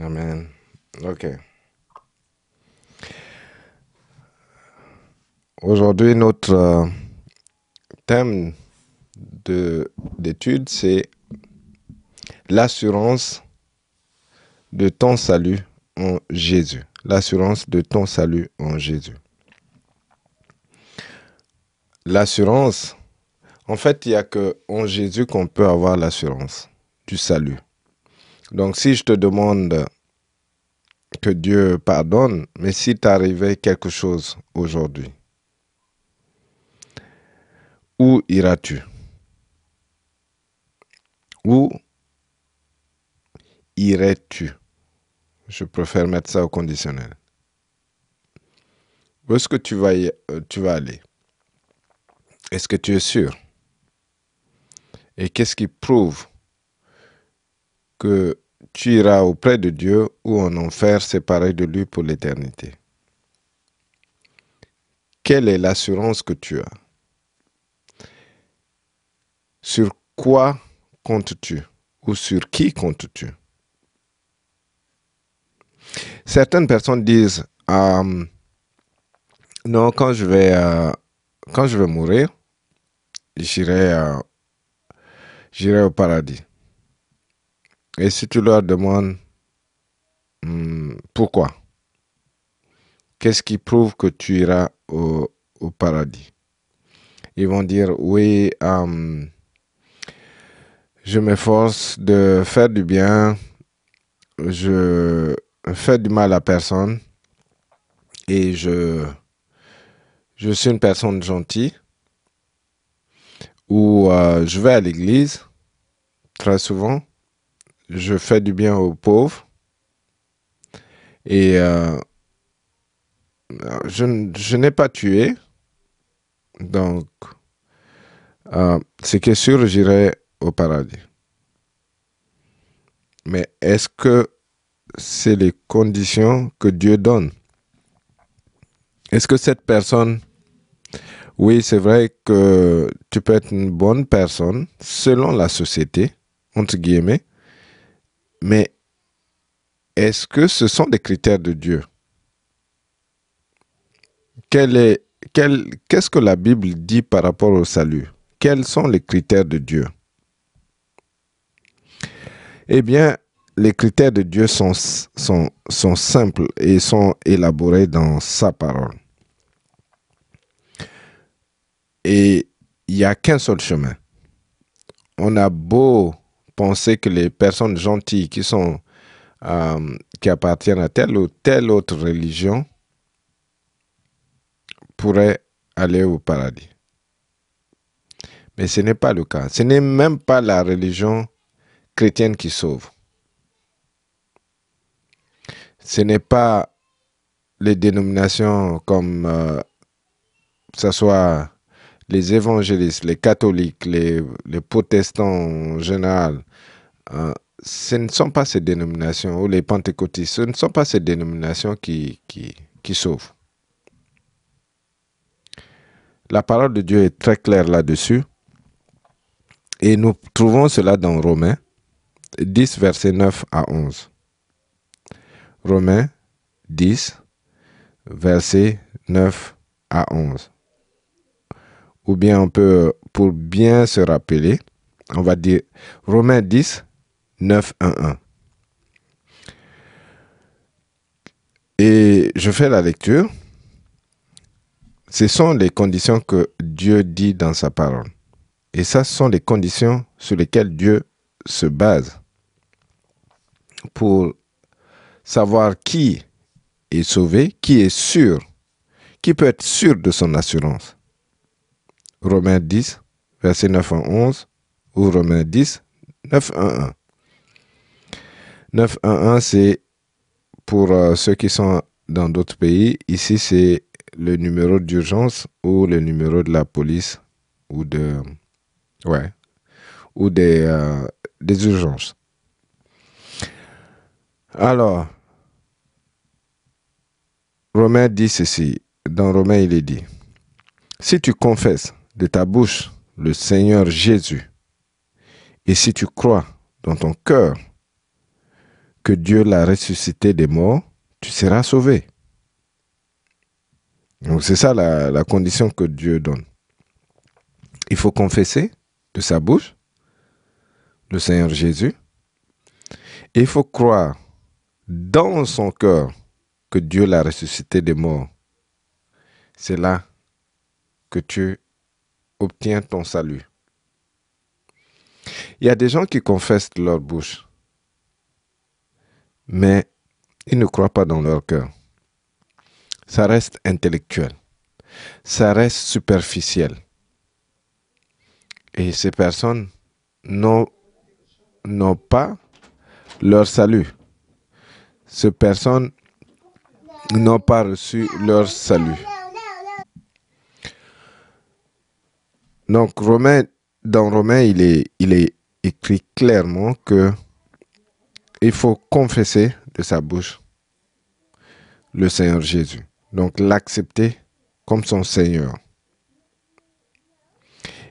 Amen. OK. Aujourd'hui, notre euh, thème d'étude, c'est l'assurance de ton salut en Jésus. L'assurance de ton salut en Jésus. L'assurance, en fait, il n'y a que en Jésus qu'on peut avoir l'assurance du salut. Donc si je te demande que Dieu pardonne, mais si t'arrivait quelque chose aujourd'hui, où iras-tu? Où irais-tu? Je préfère mettre ça au conditionnel. Où est-ce que tu vas, euh, tu vas aller? Est-ce que tu es sûr? Et qu'est-ce qui prouve que tu iras auprès de Dieu ou en enfer séparé de lui pour l'éternité. Quelle est l'assurance que tu as? Sur quoi comptes-tu? Ou sur qui comptes-tu? Certaines personnes disent euh, non quand je vais euh, quand je vais mourir j'irai euh, j'irai au paradis. Et si tu leur demandes hmm, pourquoi, qu'est-ce qui prouve que tu iras au, paradis? Ils vont dire oui, hum, je m'efforce de faire du bien, je fais du mal à personne et je, je suis une personne gentille ou euh, je vais à l'église très souvent je fais du bien aux pauvres et euh, je, n'ai pas tué. Donc, euh, c'est que sûr, j'irai au paradis. Mais est-ce que c'est les conditions que Dieu donne? Est-ce que cette personne, oui, c'est vrai que tu peux être une bonne personne selon la société, entre guillemets, mais est-ce que ce sont des critères de Dieu? Qu'est-ce que la Bible dit par rapport au salut? Quels sont les critères de Dieu? Eh bien, les critères de Dieu sont, simples et sont élaborés dans sa parole. Et il n'y a qu'un seul chemin. On a beau penser que les personnes gentilles qui sont euh, qui appartiennent à telle ou telle autre religion pourraient aller au paradis. Mais ce n'est pas le cas. Ce n'est même pas la religion chrétienne qui sauve. Ce n'est pas les dénominations comme euh, ce soit les évangélistes, les catholiques, les, protestants en général, euh, ce ne sont pas ces dénominations, ou les pentecôtistes, ce ne sont pas ces dénominations qui, qui, qui sauvent. La parole de Dieu est très claire là-dessus. Et nous trouvons cela dans Romains 10, versets 9 à 11. Romains 10, versets 9 à 11 ou bien on peut, pour bien se rappeler, on va dire Romains 10, 9, 1, 1. Et je fais la lecture. Ce sont les conditions que Dieu dit dans sa parole. Et ça, ce sont les conditions sur lesquelles Dieu se base pour savoir qui est sauvé, qui est sûr, qui peut être sûr de son assurance. Romains 10, verset 9 à 11, ou Romains 10, 9 à 1. 9 à 1, c'est pour euh, ceux qui sont dans d'autres pays. Ici, c'est le numéro d'urgence ou le numéro de la police ou de. Ouais. Ou des, euh, des urgences. Alors, Romains dit ceci. Dans Romains, il est dit Si tu confesses de ta bouche le Seigneur Jésus, et si tu crois dans ton cœur que Dieu l'a ressuscité des morts, tu seras sauvé. Donc c'est ça la, condition que Dieu donne. Il faut confesser de sa bouche le Seigneur Jésus. Et il faut croire dans son cœur que Dieu l'a ressuscité des morts. C'est là que tu obtiens ton salut. Il y a des gens qui confessent leur bouche, mais ils ne croient pas dans leur cœur. Ça reste intellectuel, ça reste superficiel. Et ces personnes n'ont pas leur salut. Ces personnes n'ont pas reçu leur salut. Donc, Romain, dans Romain, il est, écrit clairement que il faut confesser de sa bouche le Seigneur Jésus. Donc, l'accepter comme son Seigneur.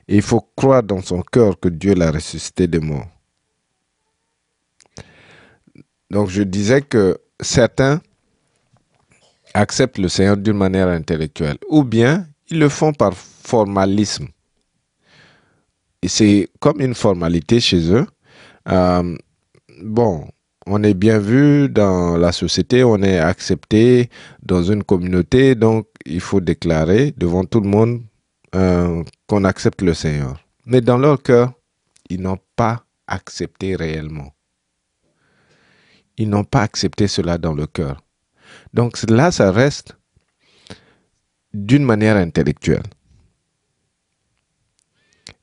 Et il faut croire dans son cœur que Dieu l'a ressuscité des morts. Donc, je disais que certains acceptent le Seigneur d'une manière intellectuelle, ou bien ils le font par formalisme. C'est comme une formalité chez eux. Euh, bon, on est bien vu dans la société, on est accepté dans une communauté, donc il faut déclarer devant tout le monde euh, qu'on accepte le Seigneur. Mais dans leur cœur, ils n'ont pas accepté réellement. Ils n'ont pas accepté cela dans le cœur. Donc là, ça reste d'une manière intellectuelle.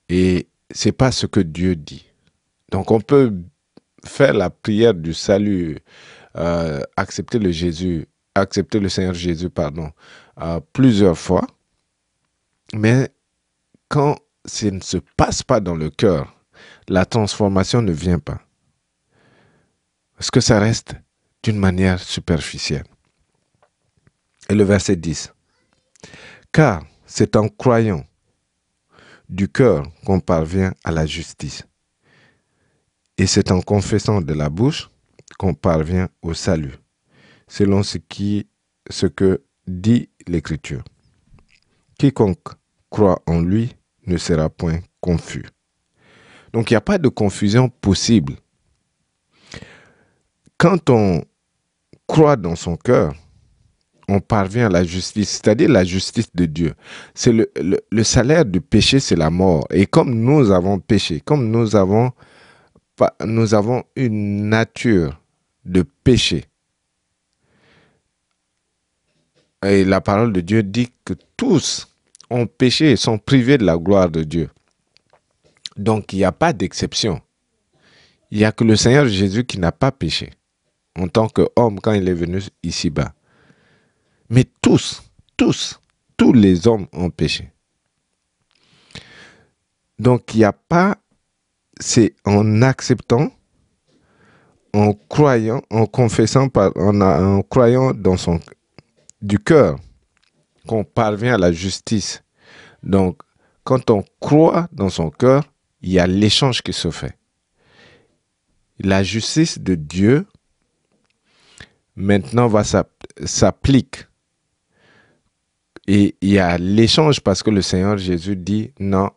Et c'est pas ce que Dieu dit. Donc on peut faire la prière du salut, euh, accepter le Jésus, accepter le Seigneur Jésus, pardon, euh, plusieurs fois, mais quand ça ne se passe pas dans le cœur, la transformation ne vient pas. Parce que ça reste d'une manière superficielle. Et le verset 10. Car c'est en croyant du cœur qu'on parvient à la justice. Et c'est en confessant de la bouche qu'on parvient au salut, selon ce, qui, que dit l'Écriture. Quiconque croit en lui ne sera point confus. Donc il n'y a pas de confusion possible. Quand on croit dans son cœur, on parvient à la justice, c'est-à-dire la justice de Dieu. C'est le, salaire du péché, c'est la mort. Et comme nous avons péché, comme nous avons, nous avons une nature de péché, et la parole de Dieu dit que tous ont péché et sont privés de la gloire de Dieu. Donc il n'y a pas d'exception. Il n'y a que le Seigneur Jésus qui n'a pas péché en tant qu'homme quand il est venu ici-bas. Mais tous, tous, tous les hommes ont péché. Donc il n'y a pas, c'est en acceptant, en croyant, en confessant, en, croyant dans son du cœur qu'on parvient à la justice. Donc quand on croit dans son cœur, il y a l'échange qui se fait. La justice de Dieu maintenant va s'applique et il y a l'échange parce que le Seigneur Jésus dit, non,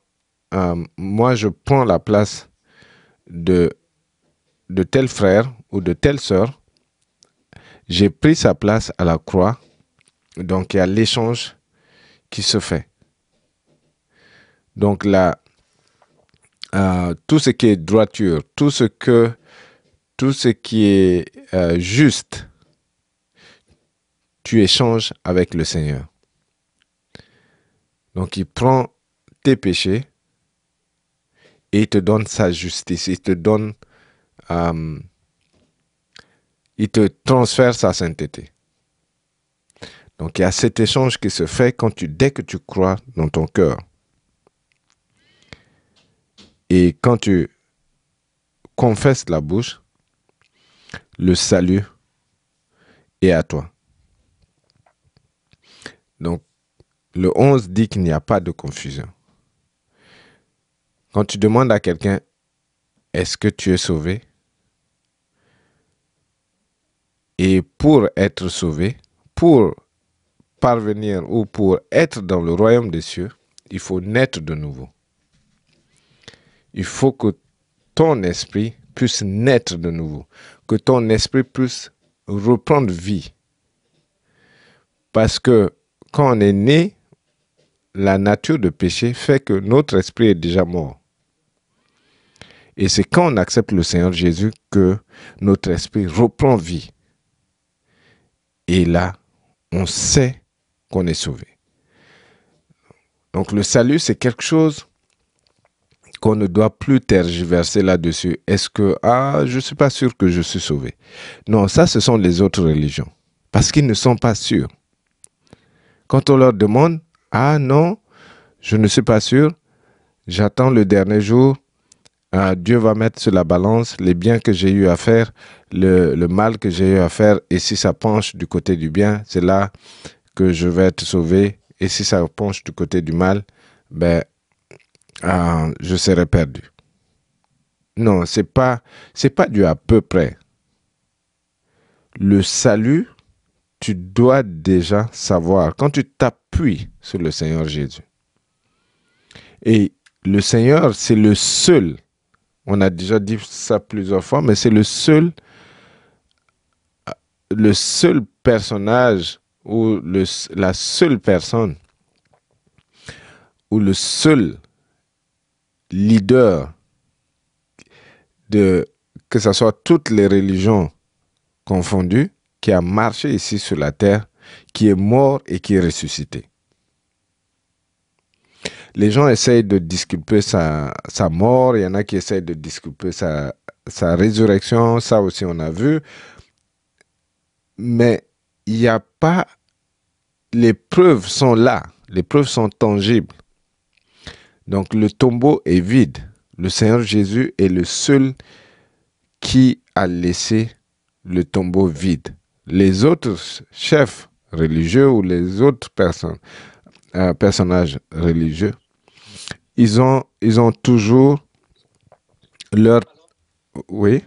euh, moi je prends la place de, tel frère ou de telle sœur. J'ai pris sa place à la croix. Donc il y a l'échange qui se fait. Donc là, euh, tout ce qui est droiture, tout ce que tout ce qui est euh, juste, tu échanges avec le Seigneur. Donc il prend tes péchés et il te donne sa justice. Il te donne, euh, il te transfère sa sainteté. Donc il y a cet échange qui se fait quand tu, dès que tu crois dans ton cœur. Et quand tu confesses la bouche, le salut est à toi. Donc le 11 dit qu'il n'y a pas de confusion. Quand tu demandes à quelqu'un, est-ce que tu es sauvé? Et pour être sauvé, pour parvenir ou pour être dans le royaume des cieux, il faut naître de nouveau. Il faut que ton esprit puisse naître de nouveau, que ton esprit puisse reprendre vie. Parce que quand on est né, la nature de péché fait que notre esprit est déjà mort. Et c'est quand on accepte le Seigneur Jésus que notre esprit reprend vie. Et là, on sait qu'on est sauvé. Donc le salut, c'est quelque chose qu'on ne doit plus tergiverser là-dessus. Est-ce que, ah, je ne suis pas sûr que je suis sauvé? Non, ça, ce sont les autres religions. Parce qu'ils ne sont pas sûrs. Quand on leur demande, ah non, je ne suis pas sûr, j'attends le dernier jour, ah, Dieu va mettre sur la balance les biens que j'ai eu à faire, le, mal que j'ai eu à faire, et si ça penche du côté du bien, c'est là que je vais être sauvé, et si ça penche du côté du mal, ben, ah, je serai perdu. Non, c'est pas, pas du à peu près. Le salut, tu dois déjà savoir quand tu t'appuies sur le Seigneur Jésus. Et le Seigneur, c'est le seul. On a déjà dit ça plusieurs fois, mais c'est le seul, le seul personnage ou la seule personne ou le seul leader de que ce soit toutes les religions confondues qui a marché ici sur la terre, qui est mort et qui est ressuscité. Les gens essayent de disculper sa, mort, il y en a qui essayent de disculper sa résurrection, ça aussi on a vu. Mais il n'y a pas... Les preuves sont là, les preuves sont tangibles. Donc le tombeau est vide. Le Seigneur Jésus est le seul qui a laissé le tombeau vide. Les autres chefs religieux ou les autres personnes, euh, personnages religieux, ils ont, ils ont toujours leur... Oui?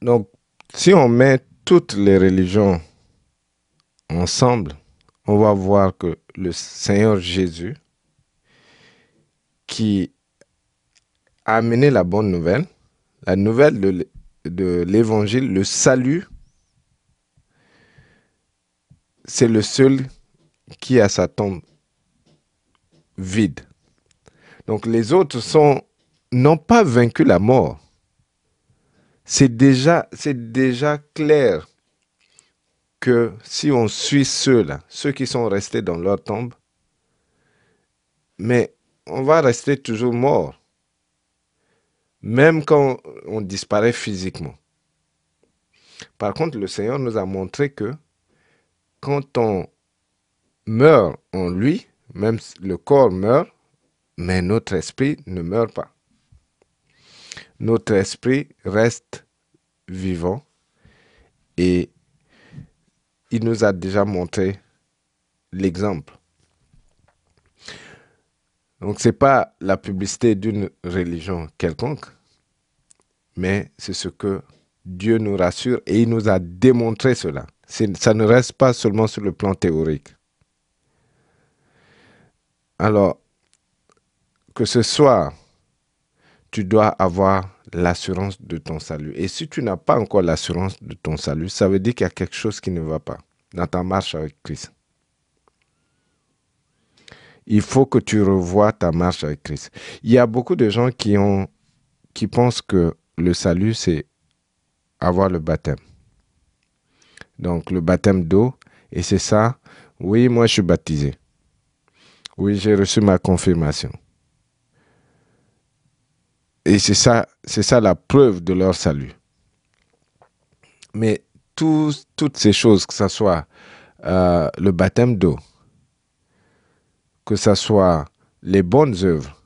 Donc, si on met toutes les religions ensemble, on va voir que le Seigneur Jésus, qui a amené la bonne nouvelle, la nouvelle de, l'évangile, le salut, c'est le seul qui a sa tombe vide. Donc les autres sont n'ont pas vaincu la mort. C'est déjà, c'est déjà clair que si on suit ceux-là, ceux qui sont restés dans leur tombe, mais on va rester toujours mort, même quand on disparaît physiquement. Par contre, le Seigneur nous a montré que quand on meurt en lui, même le corps meurt, mais notre esprit ne meurt pas. Notre esprit reste vivant et il nous a déjà montré l'exemple. Donc ce n'est pas la publicité d'une religion quelconque, mais c'est ce que Dieu nous rassure et il nous a démontré cela. Ça ne reste pas seulement sur le plan théorique. Alors, que ce soit, tu dois avoir l'assurance de ton salut. Et si tu n'as pas encore l'assurance de ton salut, ça veut dire qu'il y a quelque chose qui ne va pas dans ta marche avec Christ. Il faut que tu revoies ta marche avec Christ. Il y a beaucoup de gens qui, pensent que le salut, c'est avoir le baptême. Donc le baptême d'eau, et c'est ça, oui, moi je suis baptisé. Oui, j'ai reçu ma confirmation. Et c'est ça, c'est ça la preuve de leur salut. Mais toutes ces choses, que ce soit euh, le baptême d'eau, que ce soit les bonnes œuvres,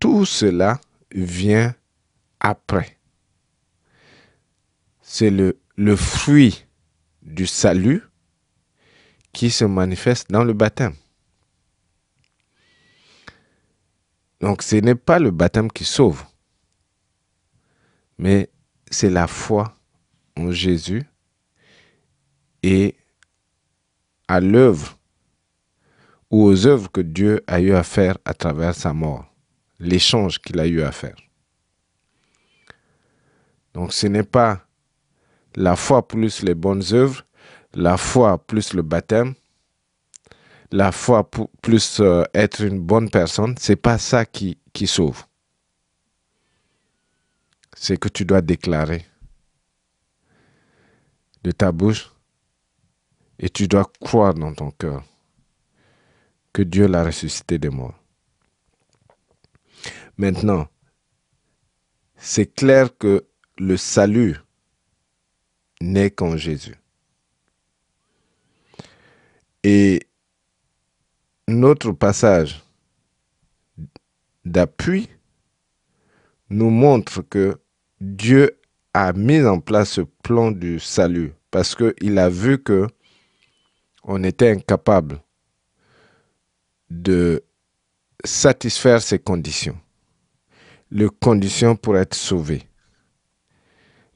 tout cela vient après. C'est le, fruit du salut qui se manifeste dans le baptême. Donc ce n'est pas le baptême qui sauve. mais c'est la foi en Jésus et à l'œuvre ou aux œuvres que Dieu a eu à faire à travers sa mort, l'échange qu'il a eu à faire. Donc ce n'est pas la foi plus les bonnes œuvres, la foi plus le baptême, la foi plus euh, être une bonne personne, c'est pas ça qui, qui sauve. C'est que tu dois déclarer de ta bouche et tu dois croire dans ton cœur que Dieu l'a ressuscité des morts. Maintenant, c'est clair que le salut n'est qu'en Jésus. Et notre passage d'appui nous montre que Dieu a mis en place ce plan du salut parce qu'il a vu que on était incapable de satisfaire ces conditions. Les conditions pour être sauvé.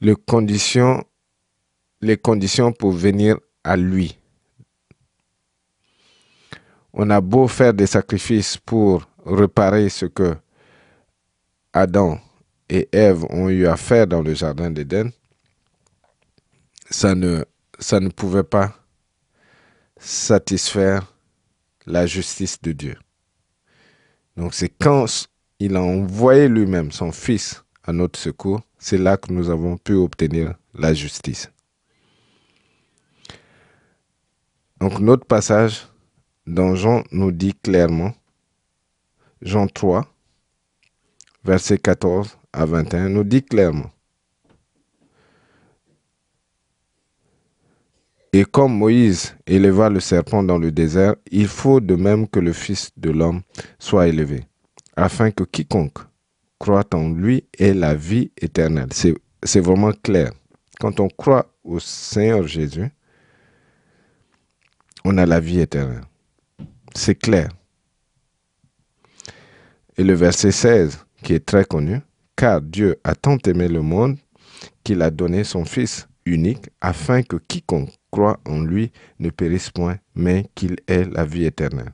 Les conditions, pour venir à lui. On a beau faire des sacrifices pour réparer ce que Adam et Ève ont eu à faire dans le jardin d'Éden, ça ne, ça ne pouvait pas satisfaire la justice de Dieu. Donc c'est quand il a envoyé lui-même son Fils à notre secours, c'est là que nous avons pu obtenir la justice. Donc notre passage dans Jean nous dit clairement, Jean 3, verset 14 à 21, nous dit clairement, Et comme Moïse éleva le serpent dans le désert, il faut de même que le Fils de l'homme soit élevé, afin que quiconque croit en lui ait la vie éternelle. C'est vraiment clair. Quand on croit au Seigneur Jésus, on a la vie éternelle. C'est clair. Et le verset 16, qui est très connu, car Dieu a tant aimé le monde qu'il a donné son Fils unique, afin que quiconque croit en lui ne périsse point, mais qu'il ait la vie éternelle.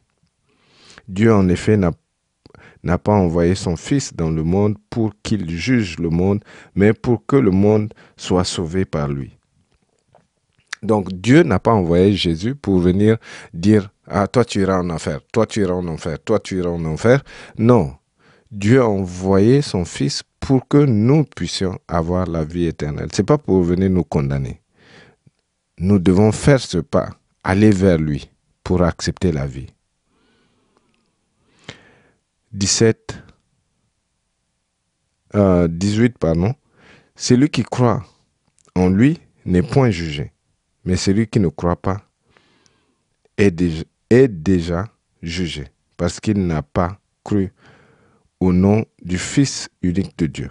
Dieu, en effet, n'a pas envoyé son Fils dans le monde pour qu'il juge le monde, mais pour que le monde soit sauvé par lui. Donc Dieu n'a pas envoyé Jésus pour venir dire, ah, toi tu iras en enfer, toi tu iras en enfer, toi tu iras en enfer. Non, Dieu a envoyé son Fils pour que nous puissions avoir la vie éternelle. Ce n'est pas pour venir nous condamner nous devons faire ce pas, aller vers lui pour accepter la vie. 17, 18, euh, pardon. Celui qui croit en lui n'est point jugé, mais celui qui ne croit pas est déjà, est déjà jugé, parce qu'il n'a pas cru au nom du Fils unique de Dieu.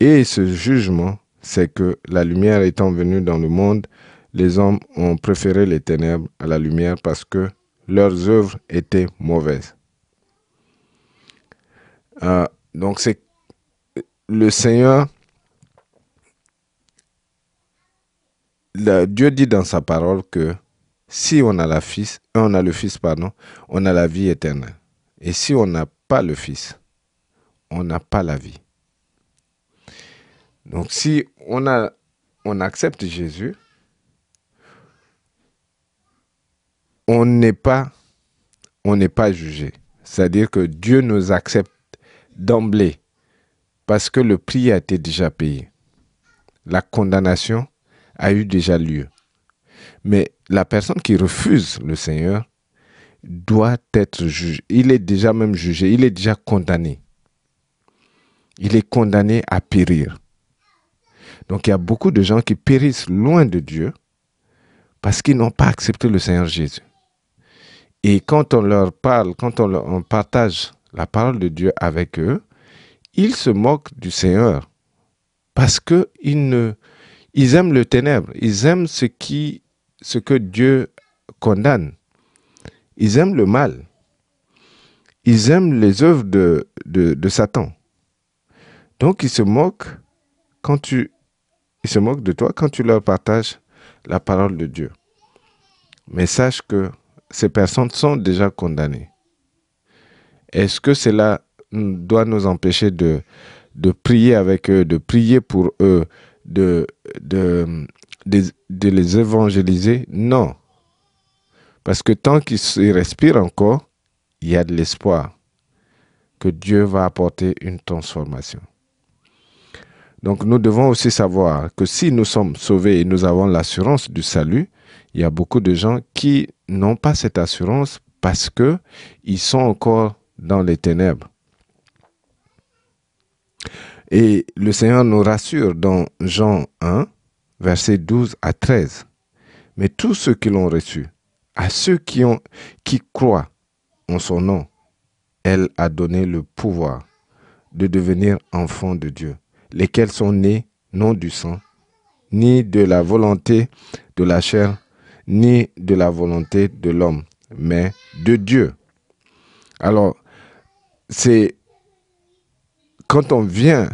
Et ce jugement c'est que la lumière étant venue dans le monde, les hommes ont préféré les ténèbres à la lumière parce que leurs œuvres étaient mauvaises. Euh, donc c'est le Seigneur, Dieu dit dans sa parole que si on a la fils, on a le Fils, pardon, on a la vie éternelle. Et si on n'a pas le Fils, on n'a pas la vie. Donc si on, accepte Jésus, on n'est pas, on n'est pas jugé. C'est-à-dire que Dieu nous accepte d'emblée parce que le prix a été déjà payé. La condamnation a eu déjà lieu. Mais la personne qui refuse le Seigneur doit être jugé. Il est déjà même jugé, il est déjà condamné. Il est condamné à périr. Donc il y a beaucoup de gens qui périssent loin de Dieu parce qu'ils n'ont pas accepté le Seigneur Jésus. Et quand on leur parle, quand on, partage la parole de Dieu avec eux, ils se moquent du Seigneur parce qu'ils ils aiment le ténèbre, ils aiment ce qui, ce que Dieu condamne, ils aiment le mal, ils aiment les œuvres de, de Satan. Donc ils se moquent quand tu ils se moquent de toi quand tu leur partages la parole de Dieu. Mais sache que ces personnes sont déjà condamnées. Est-ce que cela doit nous empêcher de, de prier avec eux, de prier pour eux, de, de, de, les évangéliser? Non. Parce que tant qu'ils respirent encore, il y a de l'espoir que Dieu va apporter une transformation. Donc nous devons aussi savoir que si nous sommes sauvés et nous avons l'assurance du salut, il y a beaucoup de gens qui n'ont pas cette assurance parce que ils sont encore dans les ténèbres. Et le Seigneur nous rassure dans Jean 1, versets 12 à 13. Mais tous ceux qui l'ont reçu, à ceux qui, qui croient en son nom, elle a donné le pouvoir de devenir enfants de Dieu, lesquels sont nés non du sang, ni de la volonté de la chair, ni de la volonté de l'homme, mais de Dieu. Alors, c'est quand on vient,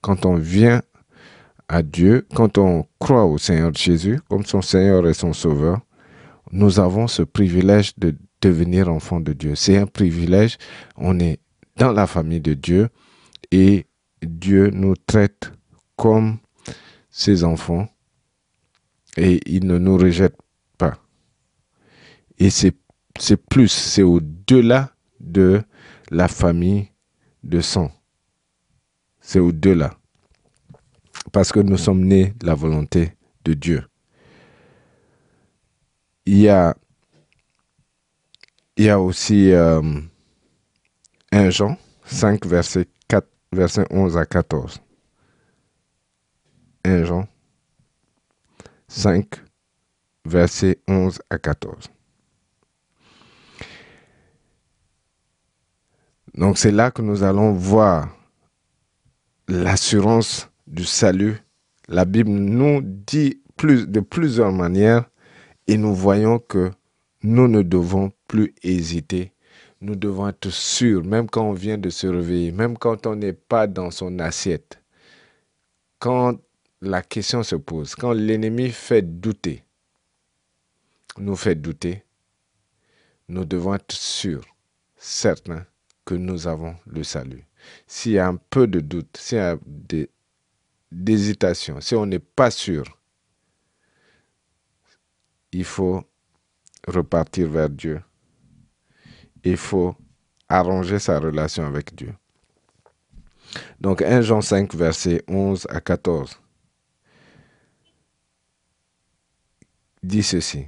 quand on vient à Dieu, quand on croit au Seigneur Jésus comme son Seigneur et son Sauveur, nous avons ce privilège de devenir enfant de Dieu. C'est un privilège. On est dans la famille de Dieu et Dieu nous traite comme ses enfants et il ne nous rejette pas. Et c'est plus, c'est au-delà de la famille de sang. C'est au-delà. Parce que nous sommes nés de la volonté de Dieu. Il y a, aussi euh, 1 Jean 5, verset, 4, verset 11 à 14. 1 Jean 5, verset 11 à 14. Donc c'est là que nous allons voir l'assurance du salut. La Bible nous dit plus, de plusieurs manières et nous voyons que nous ne devons plus hésiter. Nous devons être sûrs, même quand on vient de se réveiller, même quand on n'est pas dans son assiette. Quand la question se pose, quand l'ennemi fait douter, nous fait douter, nous devons être sûrs, certains que nous avons le salut. S'il y a un peu de doute, s'il y a d'hésitation, si on n'est pas sûr, il faut repartir vers Dieu. Il faut arranger sa relation avec Dieu. Donc 1 Jean 5, verset 11 à 14 dit ceci.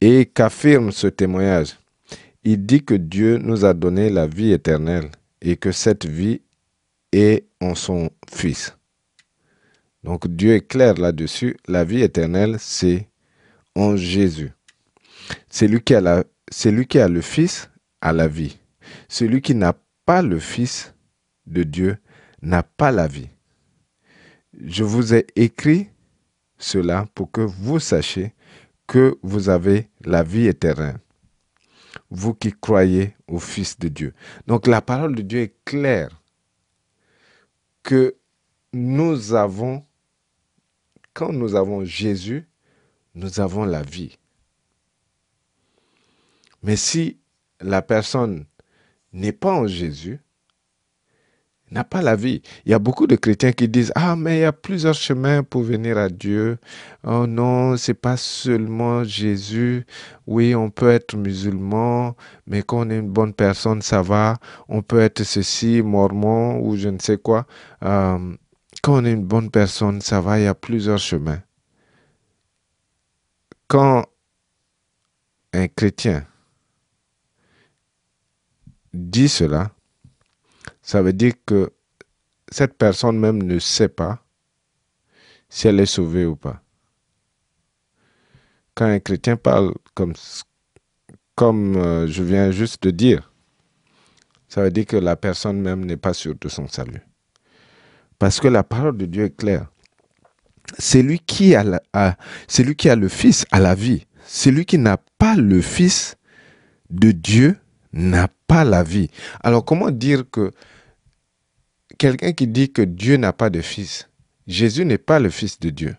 Et qu'affirme ce témoignage il dit que Dieu nous a donné la vie éternelle et que cette vie est en son Fils. Donc Dieu est clair là-dessus. La vie éternelle, c'est en Jésus. Celui qui, a la, celui qui a le Fils a la vie. Celui qui n'a pas le Fils de Dieu n'a pas la vie. Je vous ai écrit cela pour que vous sachiez que vous avez la vie éternelle vous qui croyez au Fils de Dieu. Donc la parole de Dieu est claire que nous avons, quand nous avons Jésus, nous avons la vie. Mais si la personne n'est pas en Jésus, n'a pas la vie. Il y a beaucoup de chrétiens qui disent Ah, mais il y a plusieurs chemins pour venir à Dieu. Oh non, c'est pas seulement Jésus. Oui, on peut être musulman, mais quand on est une bonne personne, ça va. On peut être ceci, mormon ou je ne sais quoi. Euh, quand on est une bonne personne, ça va. Il y a plusieurs chemins. Quand un chrétien dit cela, ça veut dire que cette personne même ne sait pas si elle est sauvée ou pas. Quand un chrétien parle comme, euh, je viens juste de dire, ça veut dire que la personne même n'est pas sûre de son salut. Parce que la parole de Dieu est claire. Celui qui a, celui qui a le Fils a la vie. Celui qui n'a pas le Fils de Dieu n'a pas la vie. Alors comment dire que quelqu'un qui dit que Dieu n'a pas de fils, Jésus n'est pas le fils de Dieu?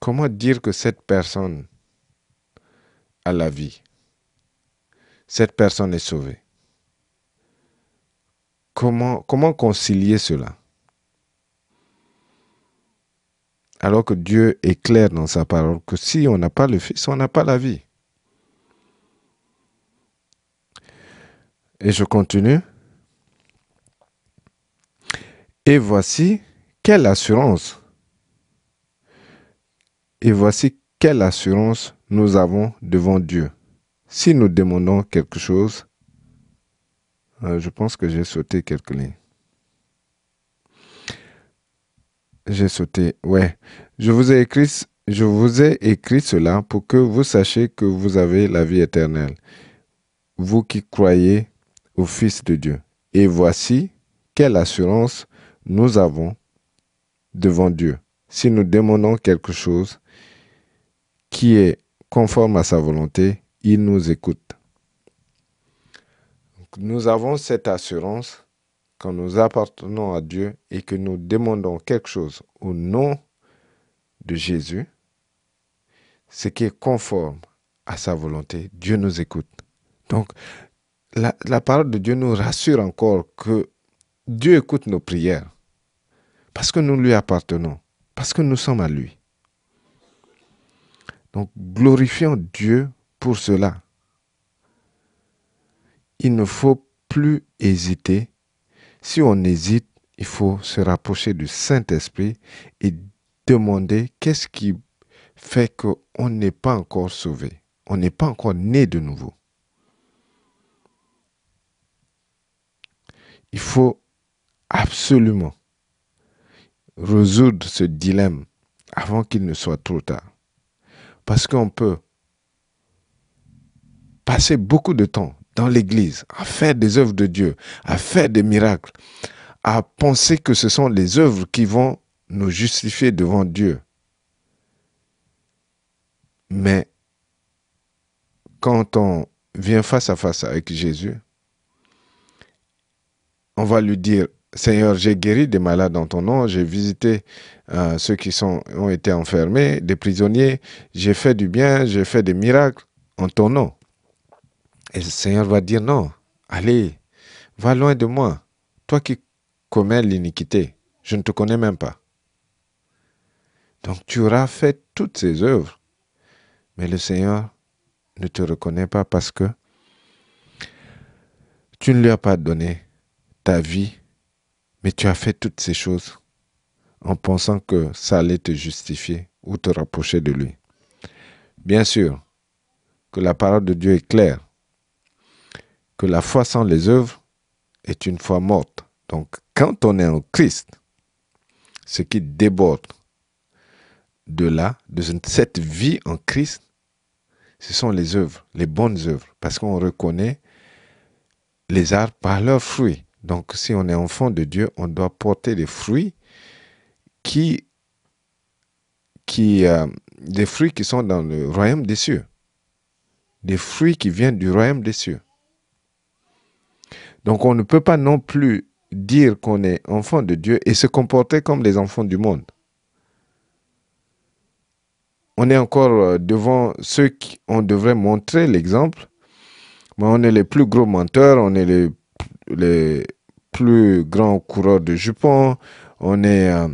Comment dire que cette personne a la vie? Cette personne est sauvée. Comment, concilier cela? Alors que Dieu est clair dans sa parole que si on n'a pas le Fils, on n'a pas la vie. Et je continue. Et voici quelle assurance. Et voici quelle assurance nous avons devant Dieu. Si nous demandons quelque chose, euh, je pense que j'ai sauté quelques lignes. J'ai sauté, ouais. Je vous ai écrit, je vous ai écrit cela pour que vous sachiez que vous avez la vie éternelle, vous qui croyez au Fils de Dieu. Et voici quelle assurance nous avons devant Dieu. Si nous demandons quelque chose qui est conforme à sa volonté, il nous écoute. Nous avons cette assurance quand nous appartenons à Dieu et que nous demandons quelque chose au nom de Jésus, ce qui est conforme à sa volonté, Dieu nous écoute. Donc, la, parole de Dieu nous rassure encore que Dieu écoute nos prières parce que nous lui appartenons, parce que nous sommes à lui. Donc, glorifions Dieu pour cela. Il ne faut plus hésiter. Si on hésite, il faut se rapprocher du Saint-Esprit et demander qu'est-ce qui fait qu'on n'est pas encore sauvé, on n'est pas encore né de nouveau. Il faut absolument résoudre ce dilemme avant qu'il ne soit trop tard. Parce qu'on peut passer beaucoup de temps dans l'Église à faire des œuvres de Dieu, à faire des miracles, à penser que ce sont les œuvres qui vont nous justifier devant Dieu. Mais quand on vient face à face avec Jésus, on va lui dire, Seigneur, j'ai guéri des malades dans ton nom, j'ai visité euh, ceux qui ont été enfermés, des prisonniers, j'ai fait du bien, j'ai fait des miracles en ton nom. Et le Seigneur va dire non, allez, va loin de moi, toi qui commets l'iniquité, je ne te connais même pas. Donc tu auras fait toutes ces œuvres, mais le Seigneur ne te reconnaît pas parce que tu ne lui as pas donné ta vie mais tu as fait toutes ces choses en pensant que ça allait te justifier ou te rapprocher de lui. Bien sûr que la parole de Dieu est claire, que la foi sans les œuvres est une foi morte. Donc quand on est en Christ, ce qui déborde de là, de cette vie en Christ, ce sont les œuvres, les bonnes œuvres, parce qu'on reconnaît les arbres par leurs fruits. Donc, si on est enfant de Dieu, on doit porter des fruits qui, qui euh, des fruits qui sont dans le royaume des cieux, des fruits qui viennent du royaume des cieux. Donc, on ne peut pas non plus dire qu'on est enfant de Dieu et se comporter comme les enfants du monde. On est encore euh, devant ceux qui on devrait montrer l'exemple, mais on est les plus gros menteurs, on est les, plus grand coureur de jupons, on est, euh,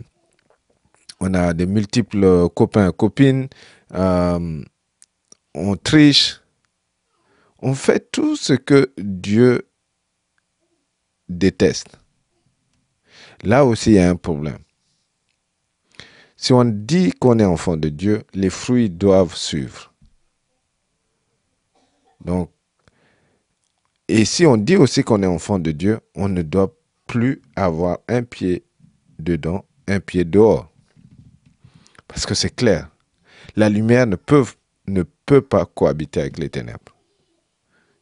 on a des multiples copains et copines, euh, on triche, on fait tout ce que Dieu déteste. Là aussi, il y a un problème. Si on dit qu'on est enfant de Dieu, les fruits doivent suivre. Donc, et si on dit aussi qu'on est enfant de Dieu, on ne doit plus avoir un pied dedans, un pied dehors. Parce que c'est clair. La lumière ne peut, pas cohabiter avec les ténèbres.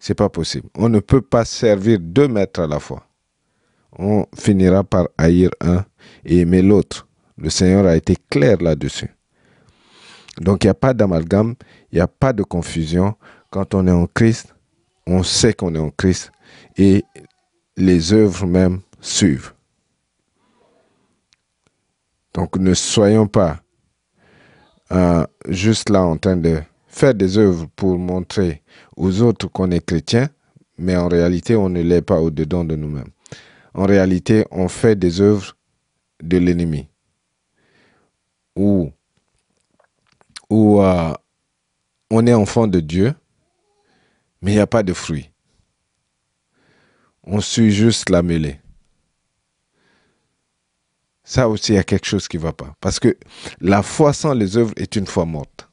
C'est pas possible. On ne peut pas servir deux maîtres à la fois. On finira par haïr un et aimer l'autre. Le Seigneur a été clair là-dessus. Donc il n'y a pas d'amalgame, il n'y a pas de confusion. Quand on est en Christ, on sait qu'on est en Christ et les œuvres même suivent. Donc ne soyons pas euh, juste là en train de faire des œuvres pour montrer aux autres qu'on est chrétien, mais en réalité on ne l'est pas au-dedans de nous-mêmes. En réalité, on fait des œuvres de l'ennemi. Ou, euh, on est enfant de Dieu, mais il n'y a pas de fruit. On suit juste la mêlée. Ça aussi, il y a quelque chose qui ne va pas. Parce que la foi sans les œuvres est une foi morte.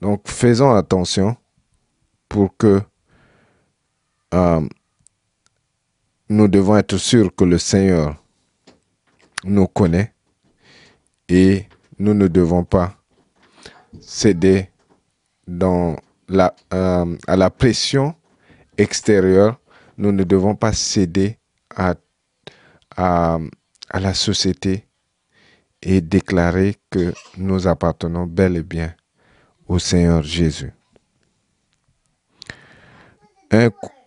Donc, faisons attention pour que euh, nous devons être sûrs que le Seigneur nous connaît et nous ne devons pas céder dans la, euh, à la pression extérieure. Nous ne devons pas céder à, à, la société et déclarer que nous appartenons bel et bien au Seigneur Jésus.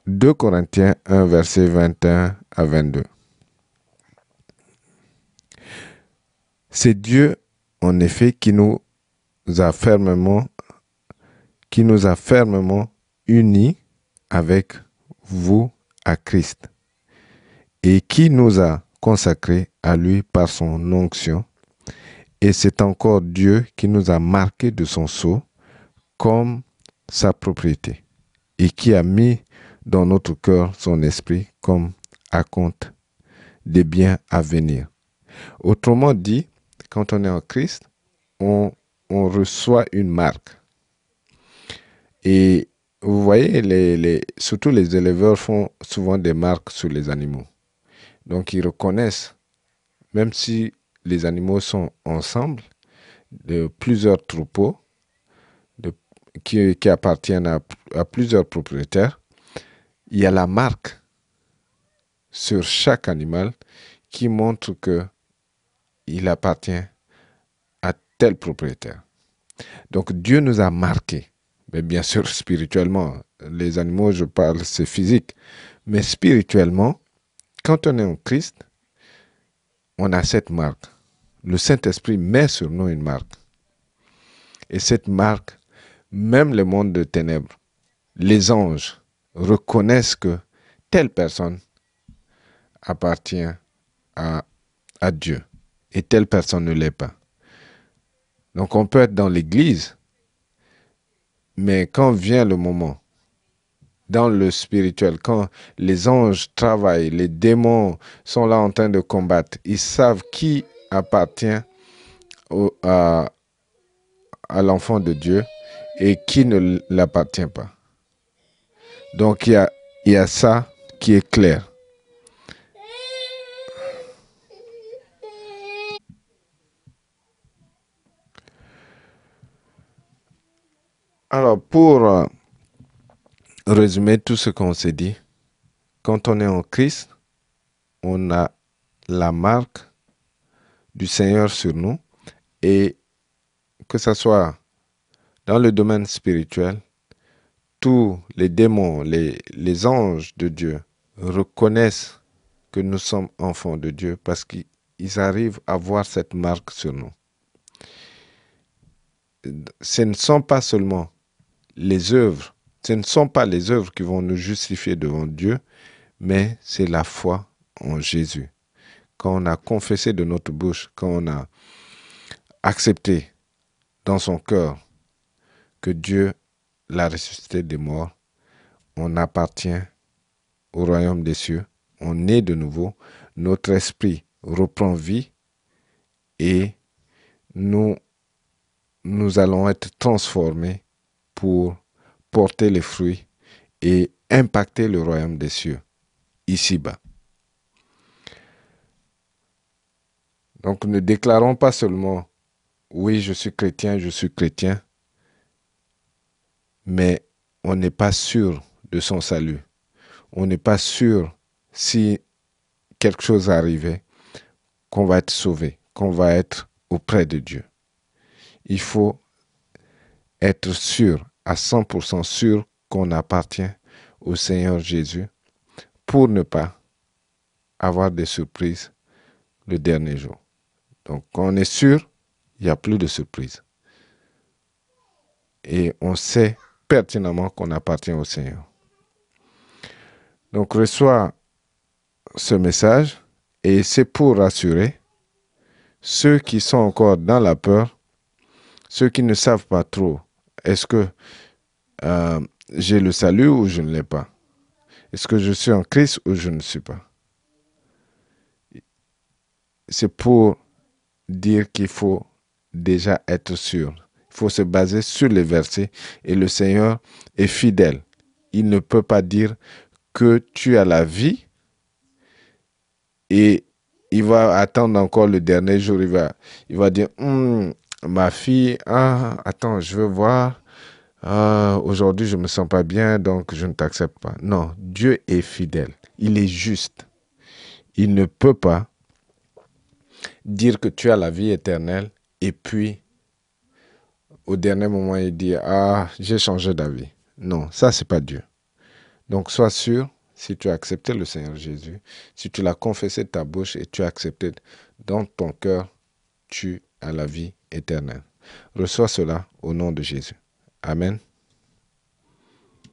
2 Corinthiens 1, verset 21 à 22. C'est Dieu, en effet, qui nous a fermement, qui nous a fermement unis avec vous à Christ et qui nous a consacrés à lui par son onction. Et c'est encore Dieu qui nous a marqués de son sceau comme sa propriété et qui a mis dans notre cœur son esprit comme à compte des biens à venir. Autrement dit, quand on est en Christ, on, on reçoit une marque. Et vous voyez, surtout les éleveurs font souvent des marques sur les animaux. Donc ils reconnaissent, même si les animaux sont ensemble, de plusieurs troupeaux qui, appartiennent à, à, plusieurs propriétaires, il y a la marque sur chaque animal qui montre que il appartient à tel propriétaire. Donc Dieu nous a marqués, mais bien sûr spirituellement. Les animaux, je parle, c'est physique, mais spirituellement, quand on est en Christ, on a cette marque. Le Saint-Esprit met sur nous une marque. Et cette marque, même le monde de ténèbres, les anges reconnaissent que telle personne appartient à, à Dieu et telle personne ne l'est pas. Donc on peut être dans l'église, mais quand vient le moment dans le spirituel, quand les anges travaillent, les démons sont là en train de combattre, ils savent qui appartient à, l'enfant de Dieu et qui ne l'appartient pas. Donc il y a ça qui est clair. Alors pour euh, résumer tout ce qu'on s'est dit, quand on est en Christ, on a la marque du Seigneur sur nous et que ce soit dans le domaine spirituel, tous les démons, les, les anges de Dieu reconnaissent que nous sommes enfants de Dieu parce qu'ils arrivent à voir cette marque sur nous. Ce ne sont pas seulement les œuvres ce ne sont pas les œuvres qui vont nous justifier devant Dieu, mais c'est la foi en Jésus. Quand on a confessé de notre bouche, quand on a accepté dans son cœur que Dieu l'a ressuscité des morts, on appartient au royaume des cieux, on est de nouveau, notre esprit reprend vie et nous, nous allons être transformés pour porter les fruits et impacter le royaume des cieux ici-bas. Donc ne déclarons pas seulement oui, je suis chrétien, je suis chrétien, mais on n'est pas sûr de son salut. On n'est pas sûr si quelque chose arrivait, qu'on va être sauvé, qu'on va être auprès de Dieu. Il faut être sûr à 100% sûr qu'on appartient au Seigneur Jésus pour ne pas avoir des surprises le dernier jour. Donc, quand on est sûr, il n'y a plus de surprises. Et on sait pertinemment qu'on appartient au Seigneur. Donc, reçois ce message et c'est pour rassurer ceux qui sont encore dans la peur, ceux qui ne savent pas trop, est-ce que euh, j'ai le salut ou je ne l'ai pas? Est-ce que je suis en Christ ou je ne suis pas? C'est pour dire qu'il faut déjà être sûr. Il faut se baser sur les versets et le Seigneur est fidèle. Il ne peut pas dire que tu as la vie et il va attendre encore le dernier jour. Il va, il va dire, hum, ma fille, ah, attends, je veux voir. Ah, aujourd'hui, je ne me sens pas bien, donc je ne t'accepte pas. Non, Dieu est fidèle. Il est juste. Il ne peut pas dire que tu as la vie éternelle et puis au dernier moment il dit ah j'ai changé d'avis. Non, ça c'est pas Dieu. Donc sois sûr si tu as accepté le Seigneur Jésus, si tu l'as confessé de ta bouche et tu as accepté dans ton cœur, tu as la vie Reçois cela au nom de Jésus. Amen.